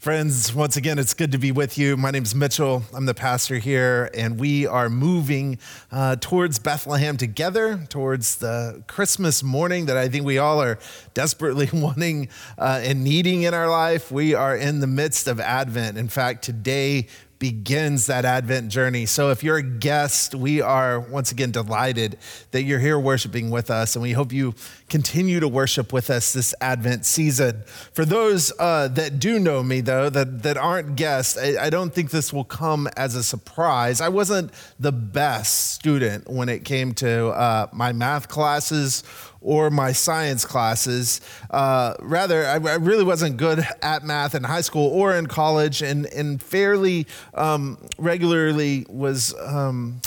Friends, once again, it's good to be with you. My name is Mitchell. I'm the pastor here, and we are moving uh, towards Bethlehem together, towards the Christmas morning that I think we all are desperately wanting uh, and needing in our life. We are in the midst of Advent. In fact, today begins that Advent journey. So, if you're a guest, we are once again delighted that you're here worshiping with us, and we hope you continue to worship with us this Advent season. For those uh, that do know me, though, that, that aren't guests, I, I don't think this will come as a surprise. I wasn't the best student when it came to uh, my math classes or my science classes. Uh, rather, I, I, really wasn't good at math in high school or in college, and, and fairly um, regularly was. Um,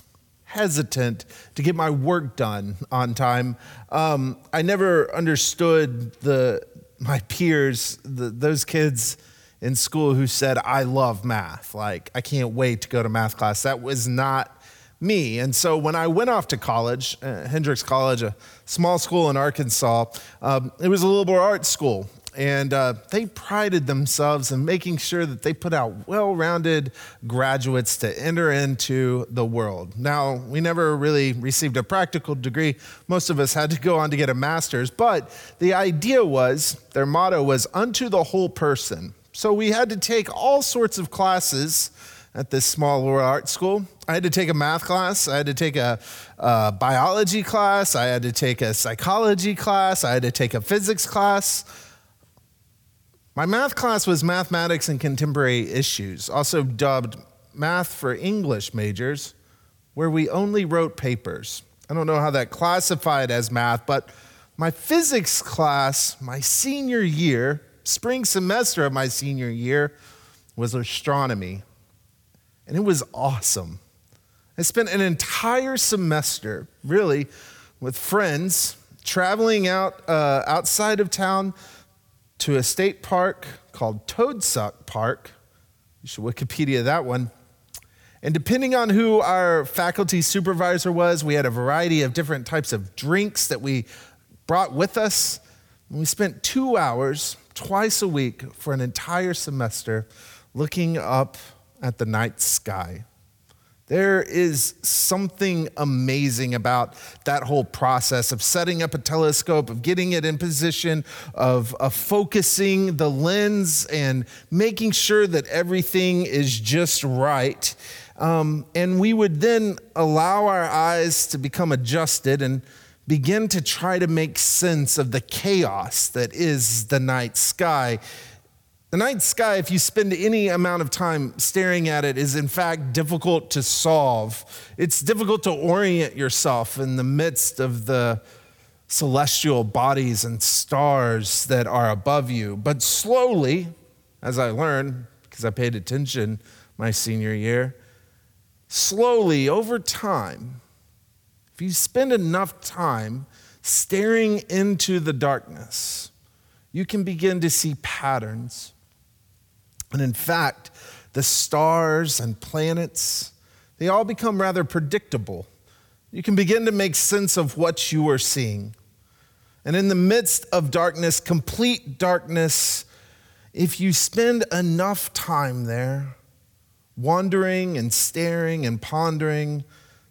hesitant to get my work done on time. Um, I never understood the my peers, the, those kids in school who said, "I love math." Like, I can't wait to go to math class. That was not me. And so when I went off to college, uh, Hendrix College, a small school in Arkansas, um, it was a liberal arts school. And uh, they prided themselves in making sure that they put out well rounded graduates to enter into the world. Now, we never really received a practical degree. Most of us had to go on to get a master's. But the idea was their motto was unto the whole person. So we had to take all sorts of classes at this small liberal arts school. I had to take a math class. I had to take a, a, biology class. I had to take a psychology class. I had to take a physics class. My math class was mathematics and contemporary issues, also dubbed math for English majors, where we only wrote papers. I don't know how that classified as math, but my physics class, my senior year, spring semester of my senior year, was astronomy and it was awesome. I spent an entire semester, really, with friends traveling out uh, outside of town to a state park called Toadsuck Park. You should Wikipedia that one. And depending on who our faculty supervisor was, we had a variety of different types of drinks that we brought with us. And we spent two hours twice a week for an entire semester looking up at the night sky. There is something amazing about that whole process of setting up a telescope, of getting it in position, of, of, focusing the lens and making sure that everything is just right. Um, and we would then allow our eyes to become adjusted and begin to try to make sense of the chaos that is the night sky the night sky, if you spend any amount of time staring at it, is in fact difficult to solve. It's difficult to orient yourself in the midst of the celestial bodies and stars that are above you. But slowly, as I learned, because I paid attention my senior year, slowly over time, if you spend enough time staring into the darkness, you can begin to see patterns and in fact, the stars and planets, they all become rather predictable. You can begin to make sense of what you are seeing. And in the midst of darkness, complete darkness, if you spend enough time there, wandering and staring and pondering,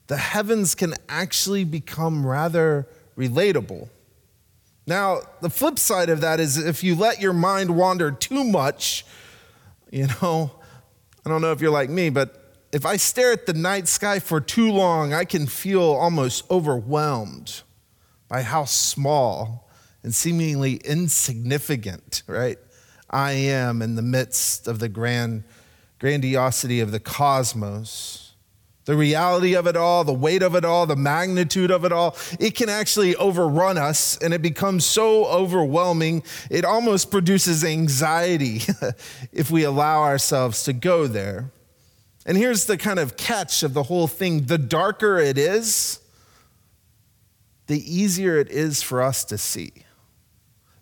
the heavens can actually become rather relatable. Now, the flip side of that is if you let your mind wander too much, you know, I don't know if you're like me, but if I stare at the night sky for too long, I can feel almost overwhelmed by how small and seemingly insignificant, right, I am in the midst of the grand grandiosity of the cosmos the reality of it all, the weight of it all, the magnitude of it all, it can actually overrun us and it becomes so overwhelming, it almost produces anxiety if we allow ourselves to go there. And here's the kind of catch of the whole thing the darker it is, the easier it is for us to see.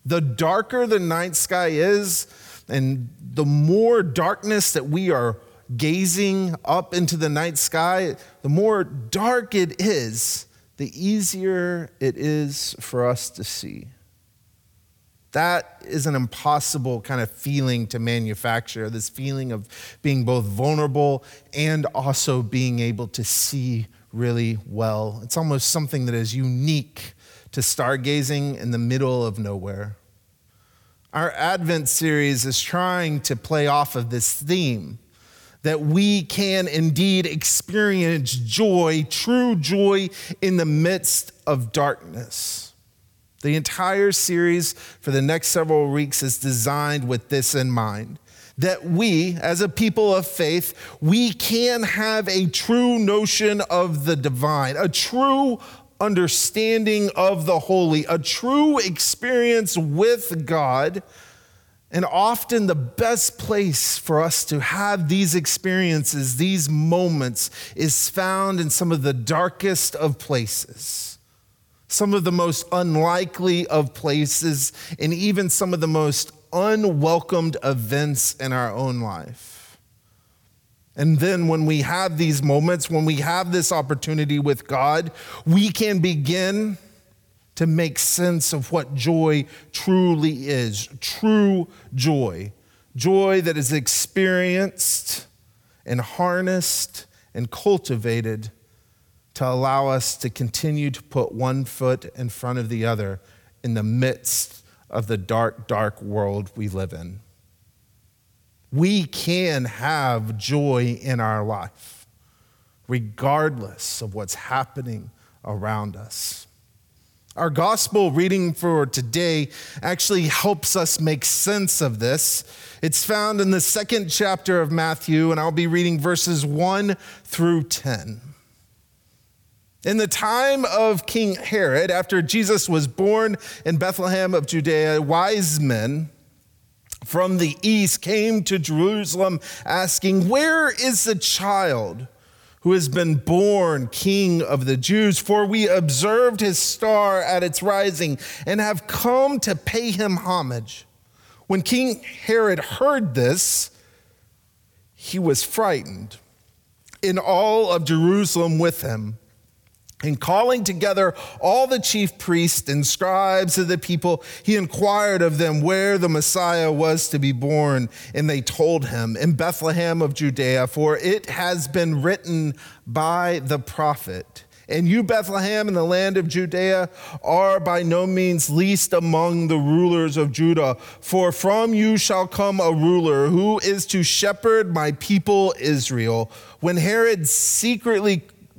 The darker the night sky is, and the more darkness that we are gazing up into the night sky, the more dark it is, the easier it is for us to see. That is an impossible kind of feeling to manufacture, this feeling of being both vulnerable and also being able to see really well. It's almost something that is unique to stargazing in the middle of nowhere. Our Advent series is trying to play off of this theme that we can indeed experience joy, true joy, in the midst of darkness. The entire series for the next several weeks is designed with this in mind that we, as a people of faith, we can have a true notion of the divine, a true understanding of the holy, a true experience with God. And often, the best place for us to have these experiences, these moments, is found in some of the darkest of places some of the most unlikely of places, and even some of the most unwelcomed events in our own life. And then, when we have these moments, when we have this opportunity with God, we can begin to make sense of what joy truly is true joy. Joy that is experienced and harnessed and cultivated to allow us to continue to put one foot in front of the other in the midst of the dark, dark world we live in. We can have joy in our life, regardless of what's happening around us. Our gospel reading for today actually helps us make sense of this. It's found in the second chapter of Matthew, and I'll be reading verses 1 through 10. In the time of King Herod, after Jesus was born in Bethlehem of Judea, wise men from the east came to Jerusalem asking, Where is the child who has been born king of the Jews? For we observed his star at its rising and have come to pay him homage. When King Herod heard this, he was frightened, and all of Jerusalem with him. And calling together all the chief priests and scribes of the people, he inquired of them where the Messiah was to be born. And they told him, In Bethlehem of Judea, for it has been written by the prophet. And you, Bethlehem, in the land of Judea, are by no means least among the rulers of Judah. For from you shall come a ruler who is to shepherd my people Israel. When Herod secretly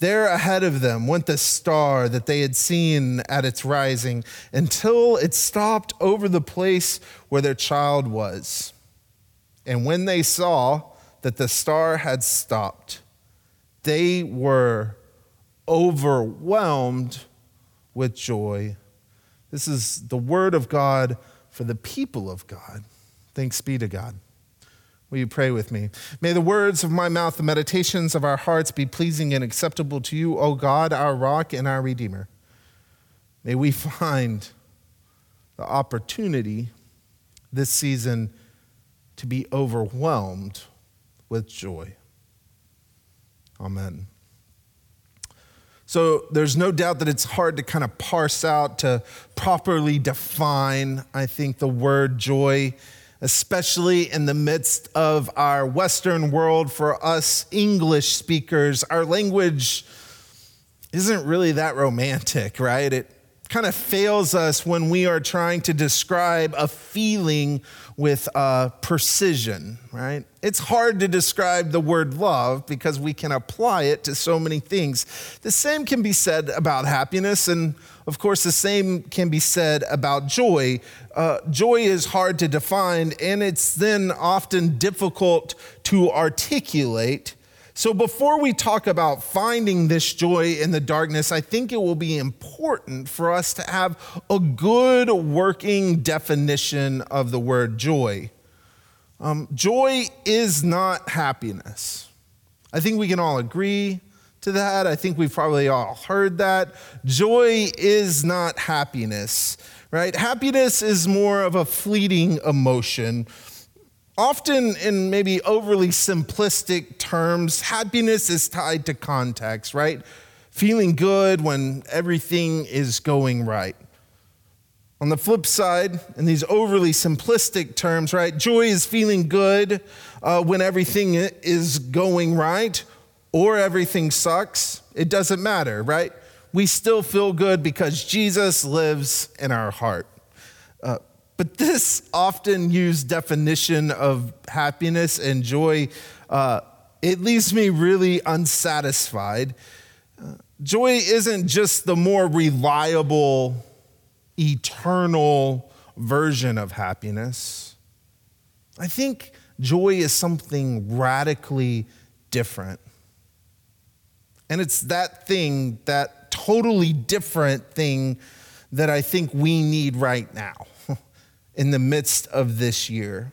there ahead of them went the star that they had seen at its rising until it stopped over the place where their child was. And when they saw that the star had stopped, they were overwhelmed with joy. This is the word of God for the people of God. Thanks be to God. Will you pray with me? May the words of my mouth, the meditations of our hearts be pleasing and acceptable to you, O God, our rock and our redeemer. May we find the opportunity this season to be overwhelmed with joy. Amen. So there's no doubt that it's hard to kind of parse out, to properly define, I think, the word joy especially in the midst of our Western world, for us English speakers, our language isn't really that romantic, right? It kind of fails us when we are trying to describe a feeling with uh, precision, right? It's hard to describe the word love because we can apply it to so many things. The same can be said about happiness, and of course, the same can be said about joy. Uh, joy is hard to define, and it's then often difficult to articulate. So, before we talk about finding this joy in the darkness, I think it will be important for us to have a good working definition of the word joy. Um, joy is not happiness. I think we can all agree to that. I think we've probably all heard that. Joy is not happiness, right? Happiness is more of a fleeting emotion. Often, in maybe overly simplistic terms, happiness is tied to context, right? Feeling good when everything is going right. On the flip side, in these overly simplistic terms, right, joy is feeling good uh, when everything is going right or everything sucks. It doesn't matter, right? We still feel good because Jesus lives in our heart. But this often used definition of happiness and joy, uh, it leaves me really unsatisfied. Uh, joy isn't just the more reliable eternal version of happiness. I think joy is something radically different. And it's that thing, that totally different thing that I think we need right now in the midst of this year.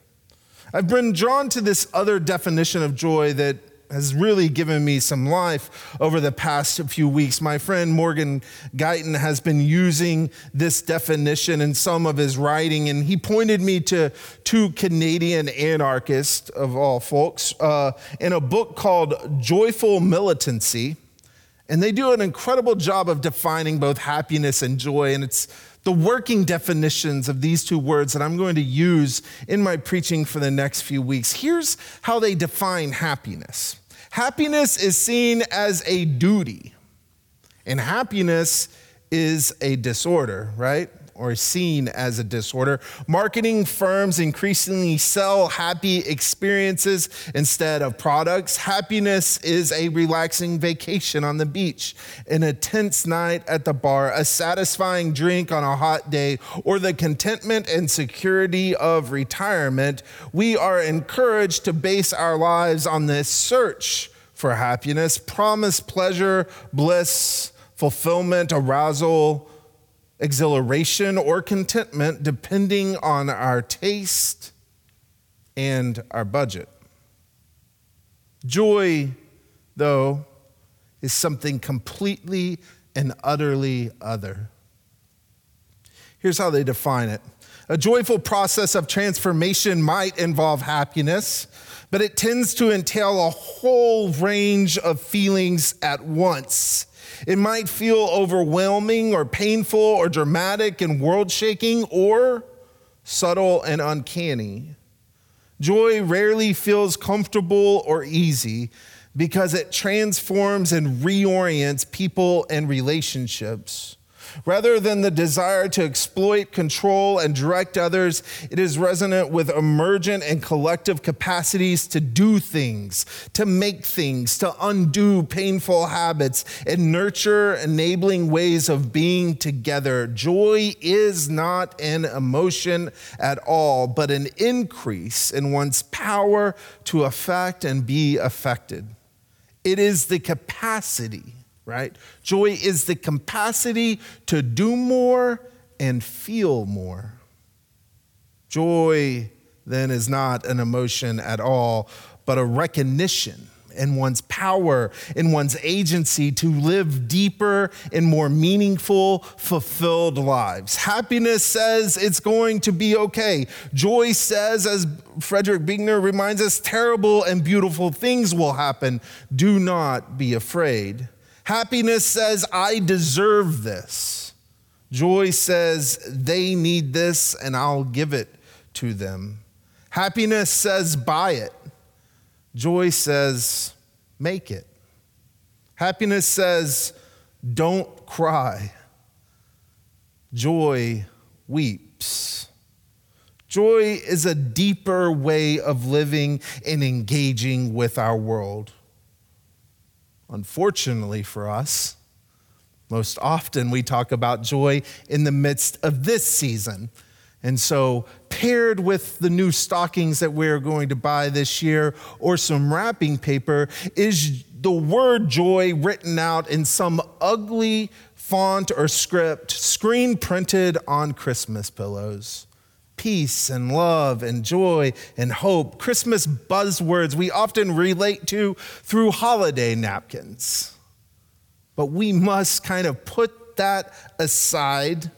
I've been drawn to this other definition of joy that has really given me some life over the past few weeks. My friend Morgan Guyton has been using this definition in some of his writing, and he pointed me to two Canadian anarchists, of all folks, uh, in a book called Joyful Militancy. And they do an incredible job of defining both happiness and joy, and it's the working definitions of these two words that I'm going to use in my preaching for the next few weeks. Here's how they define happiness happiness is seen as a duty, and happiness is a disorder, right? Or seen as a disorder. Marketing firms increasingly sell happy experiences instead of products. Happiness is a relaxing vacation on the beach, an intense night at the bar, a satisfying drink on a hot day, or the contentment and security of retirement. We are encouraged to base our lives on this search for happiness, promise pleasure, bliss, fulfillment, arousal, exhilaration, or contentment depending on our taste and our budget. Joy, though, is something completely and utterly other. Here's how they define it a joyful process of transformation might involve happiness, but it tends to entail a whole range of feelings at once it might feel overwhelming or painful or dramatic and world shaking or subtle and uncanny. Joy rarely feels comfortable or easy because it transforms and reorients people and relationships. Rather than the desire to exploit, control, and direct others, it is resonant with emergent and collective capacities to do things, to make things, to undo painful habits, and nurture enabling ways of being together. Joy is not an emotion at all, but an increase in one's power to affect and be affected. It is the capacity right? Joy is the capacity to do more and feel more. Joy then is not an emotion at all, but a recognition in one's power, in one's agency to live deeper and more meaningful, fulfilled lives. Happiness says it's going to be okay. Joy says, as Frederick Buechner reminds us, terrible and beautiful things will happen. Do not be afraid. Happiness says, I deserve this. Joy says, they need this and I'll give it to them. Happiness says, buy it. Joy says, make it. Happiness says, don't cry. Joy weeps. Joy is a deeper way of living and engaging with our world. Unfortunately for us, most often we talk about joy in the midst of this season. And so, paired with the new stockings that we're going to buy this year or some wrapping paper, is the word joy written out in some ugly font or script, screen printed on Christmas pillows. Peace and love and joy and hope, Christmas buzzwords we often relate to through holiday napkins. But we must kind of put that aside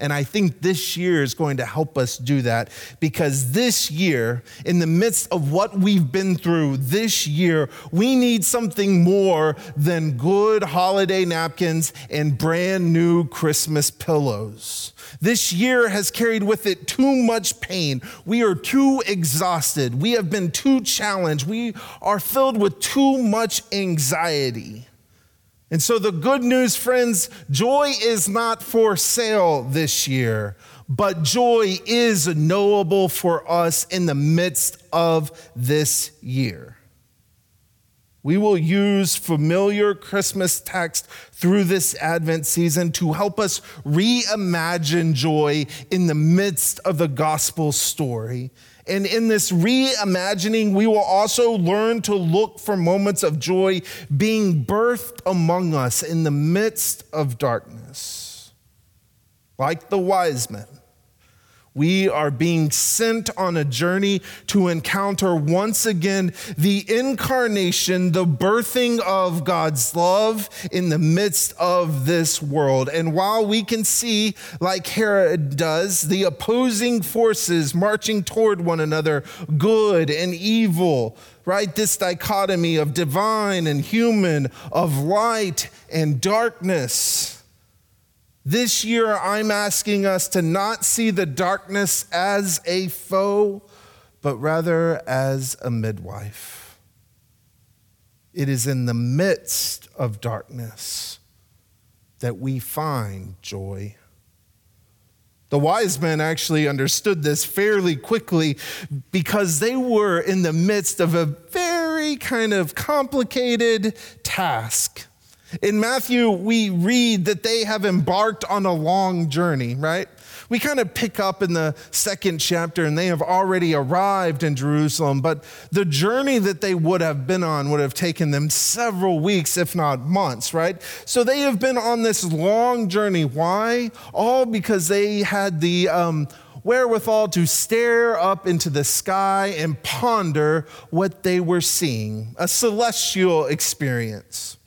and I think this year is going to help us do that because this year, in the midst of what we've been through this year, we need something more than good holiday napkins and brand new Christmas pillows. This year has carried with it too much pain. We are too exhausted. We have been too challenged. We are filled with too much anxiety. And so, the good news, friends, joy is not for sale this year, but joy is knowable for us in the midst of this year. We will use familiar Christmas text through this Advent season to help us reimagine joy in the midst of the gospel story and in this reimagining, we will also learn to look for moments of joy being birthed among us in the midst of darkness. Like the wise men, we are being sent on a journey to encounter once again the incarnation, the birthing of God's love in the midst of this world. And while we can see, like Herod does, the opposing forces marching toward one another, good and evil, right? This dichotomy of divine and human, of light and darkness this year, I'm asking us to not see the darkness as a foe, but rather as a midwife. It is in the midst of darkness that we find joy. The wise men actually understood this fairly quickly because they were in the midst of a very kind of complicated task. In Matthew, we read that they have embarked on a long journey, right? We kind of pick up in the second chapter and they have already arrived in Jerusalem, but the journey that they would have been on would have taken them several weeks, if not months, right? So they have been on this long journey. Why? All because they had the um, wherewithal to stare up into the sky and ponder what they were seeing a celestial experience.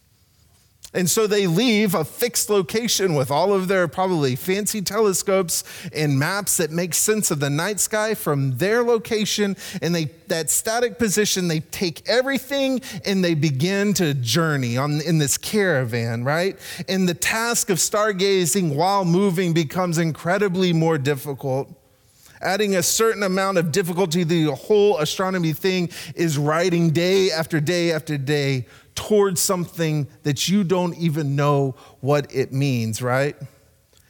And so they leave a fixed location with all of their probably fancy telescopes and maps that make sense of the night sky from their location. And they, that static position, they take everything and they begin to journey on, in this caravan, right? And the task of stargazing while moving becomes incredibly more difficult adding a certain amount of difficulty to the whole astronomy thing is riding day after day after day towards something that you don't even know what it means, right?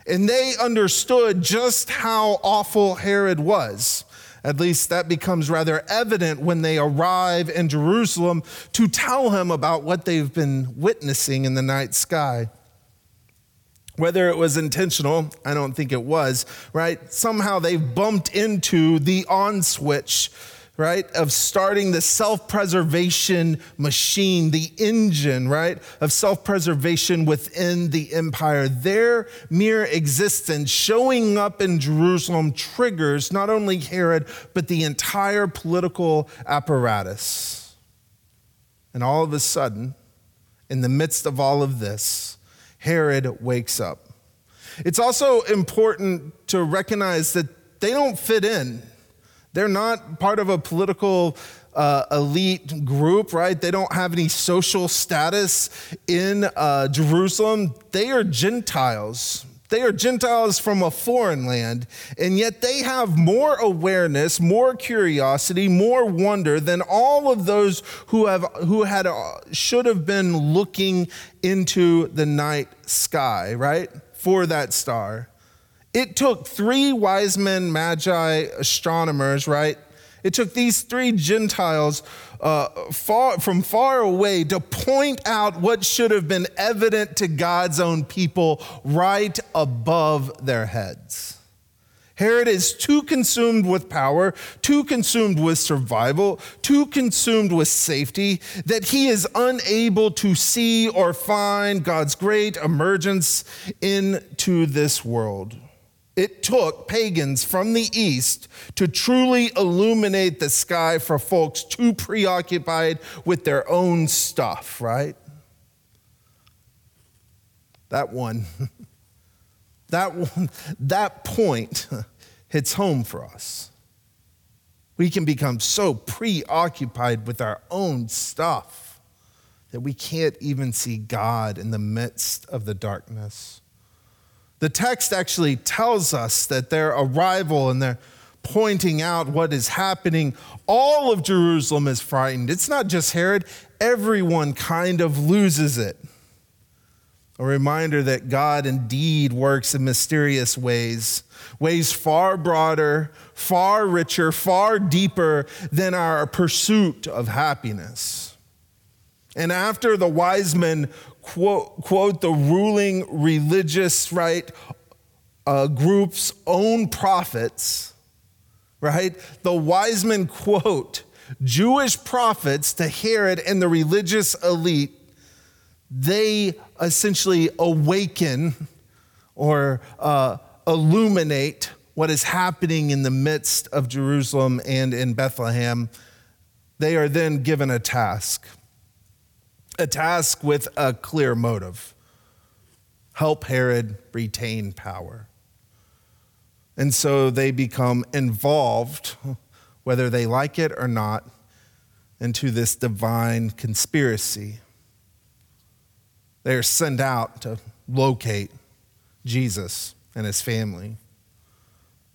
And they understood just how awful Herod was. At least that becomes rather evident when they arrive in Jerusalem to tell him about what they've been witnessing in the night sky. Whether it was intentional, I don't think it was, right? Somehow they bumped into the on switch right, of starting the self preservation machine, the engine, right, of self preservation within the empire. Their mere existence showing up in Jerusalem triggers not only Herod, but the entire political apparatus. And all of a sudden, in the midst of all of this, Herod wakes up. It's also important to recognize that they don't fit in they're not part of a political uh, elite group, right? They don't have any social status in uh, Jerusalem. They are Gentiles. They are Gentiles from a foreign land, and yet they have more awareness, more curiosity, more wonder than all of those who have who had uh, should have been looking into the night sky, right? For that star. It took three wise men, magi, astronomers, right? It took these three Gentiles uh, far, from far away to point out what should have been evident to God's own people right above their heads. Herod is too consumed with power, too consumed with survival, too consumed with safety that he is unable to see or find God's great emergence into this world. It took pagans from the east to truly illuminate the sky for folks too preoccupied with their own stuff, right? That one, that one, that point hits home for us. We can become so preoccupied with our own stuff that we can't even see God in the midst of the darkness. The text actually tells us that their arrival and their pointing out what is happening, all of Jerusalem is frightened. It's not just Herod, everyone kind of loses it. A reminder that God indeed works in mysterious ways, ways far broader, far richer, far deeper than our pursuit of happiness. And after the wise men quote, quote the ruling religious right uh, group's own prophets, right? The wise men quote Jewish prophets to Herod and the religious elite. They essentially awaken or uh, illuminate what is happening in the midst of Jerusalem and in Bethlehem. They are then given a task a task with a clear motive help Herod retain power. And so they become involved, whether they like it or not, into this divine conspiracy. They are sent out to locate Jesus and his family.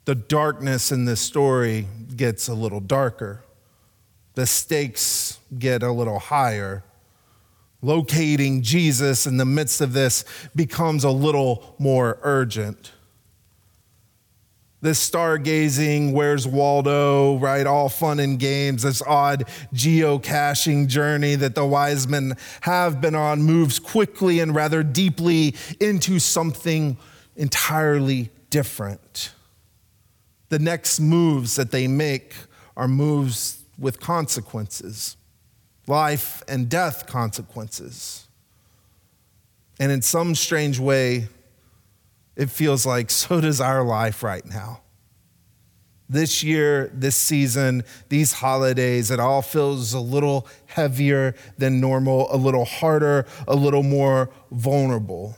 The darkness in this story gets a little darker. The stakes get a little higher locating Jesus in the midst of this becomes a little more urgent. This stargazing, where's Waldo, right? All fun and games. This odd geocaching journey that the wise men have been on moves quickly and rather deeply into something entirely different. The next moves that they make are moves with consequences life and death consequences. And in some strange way, it feels like so does our life right now. This year, this season, these holidays, it all feels a little heavier than normal, a little harder, a little more vulnerable.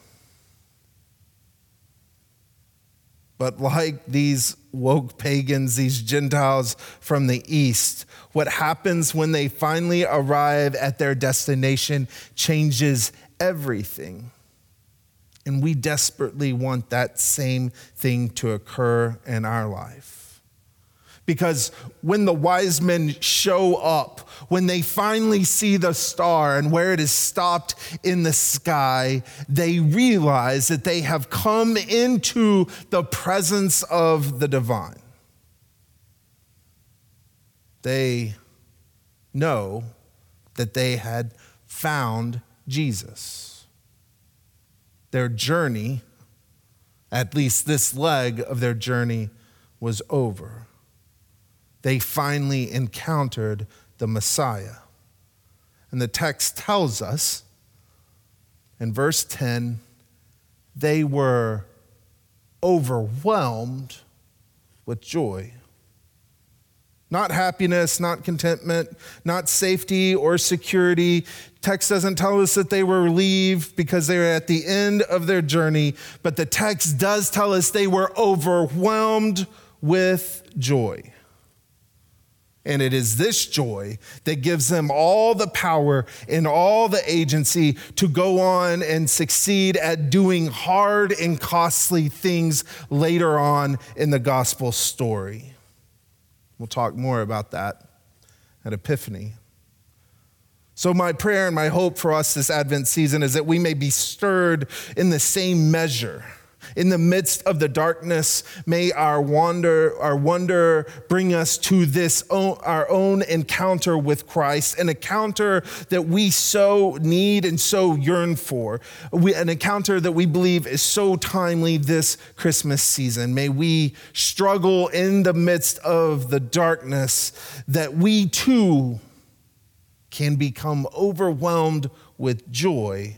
But like these woke pagans, these Gentiles from the East, what happens when they finally arrive at their destination changes everything. And we desperately want that same thing to occur in our life. Because when the wise men show up, when they finally see the star and where it is stopped in the sky, they realize that they have come into the presence of the divine. They know that they had found Jesus. Their journey, at least this leg of their journey, was over they finally encountered the Messiah. And the text tells us in verse 10 they were overwhelmed with joy. Not happiness, not contentment, not safety or security. Text doesn't tell us that they were relieved because they were at the end of their journey, but the text does tell us they were overwhelmed with joy. And it is this joy that gives them all the power and all the agency to go on and succeed at doing hard and costly things later on in the gospel story. We'll talk more about that at Epiphany. So, my prayer and my hope for us this Advent season is that we may be stirred in the same measure in the midst of the darkness, may our wonder, our wonder bring us to this own, our own encounter with Christ, an encounter that we so need and so yearn for, we, an encounter that we believe is so timely this Christmas season. May we struggle in the midst of the darkness that we too can become overwhelmed with joy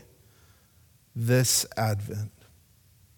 this Advent.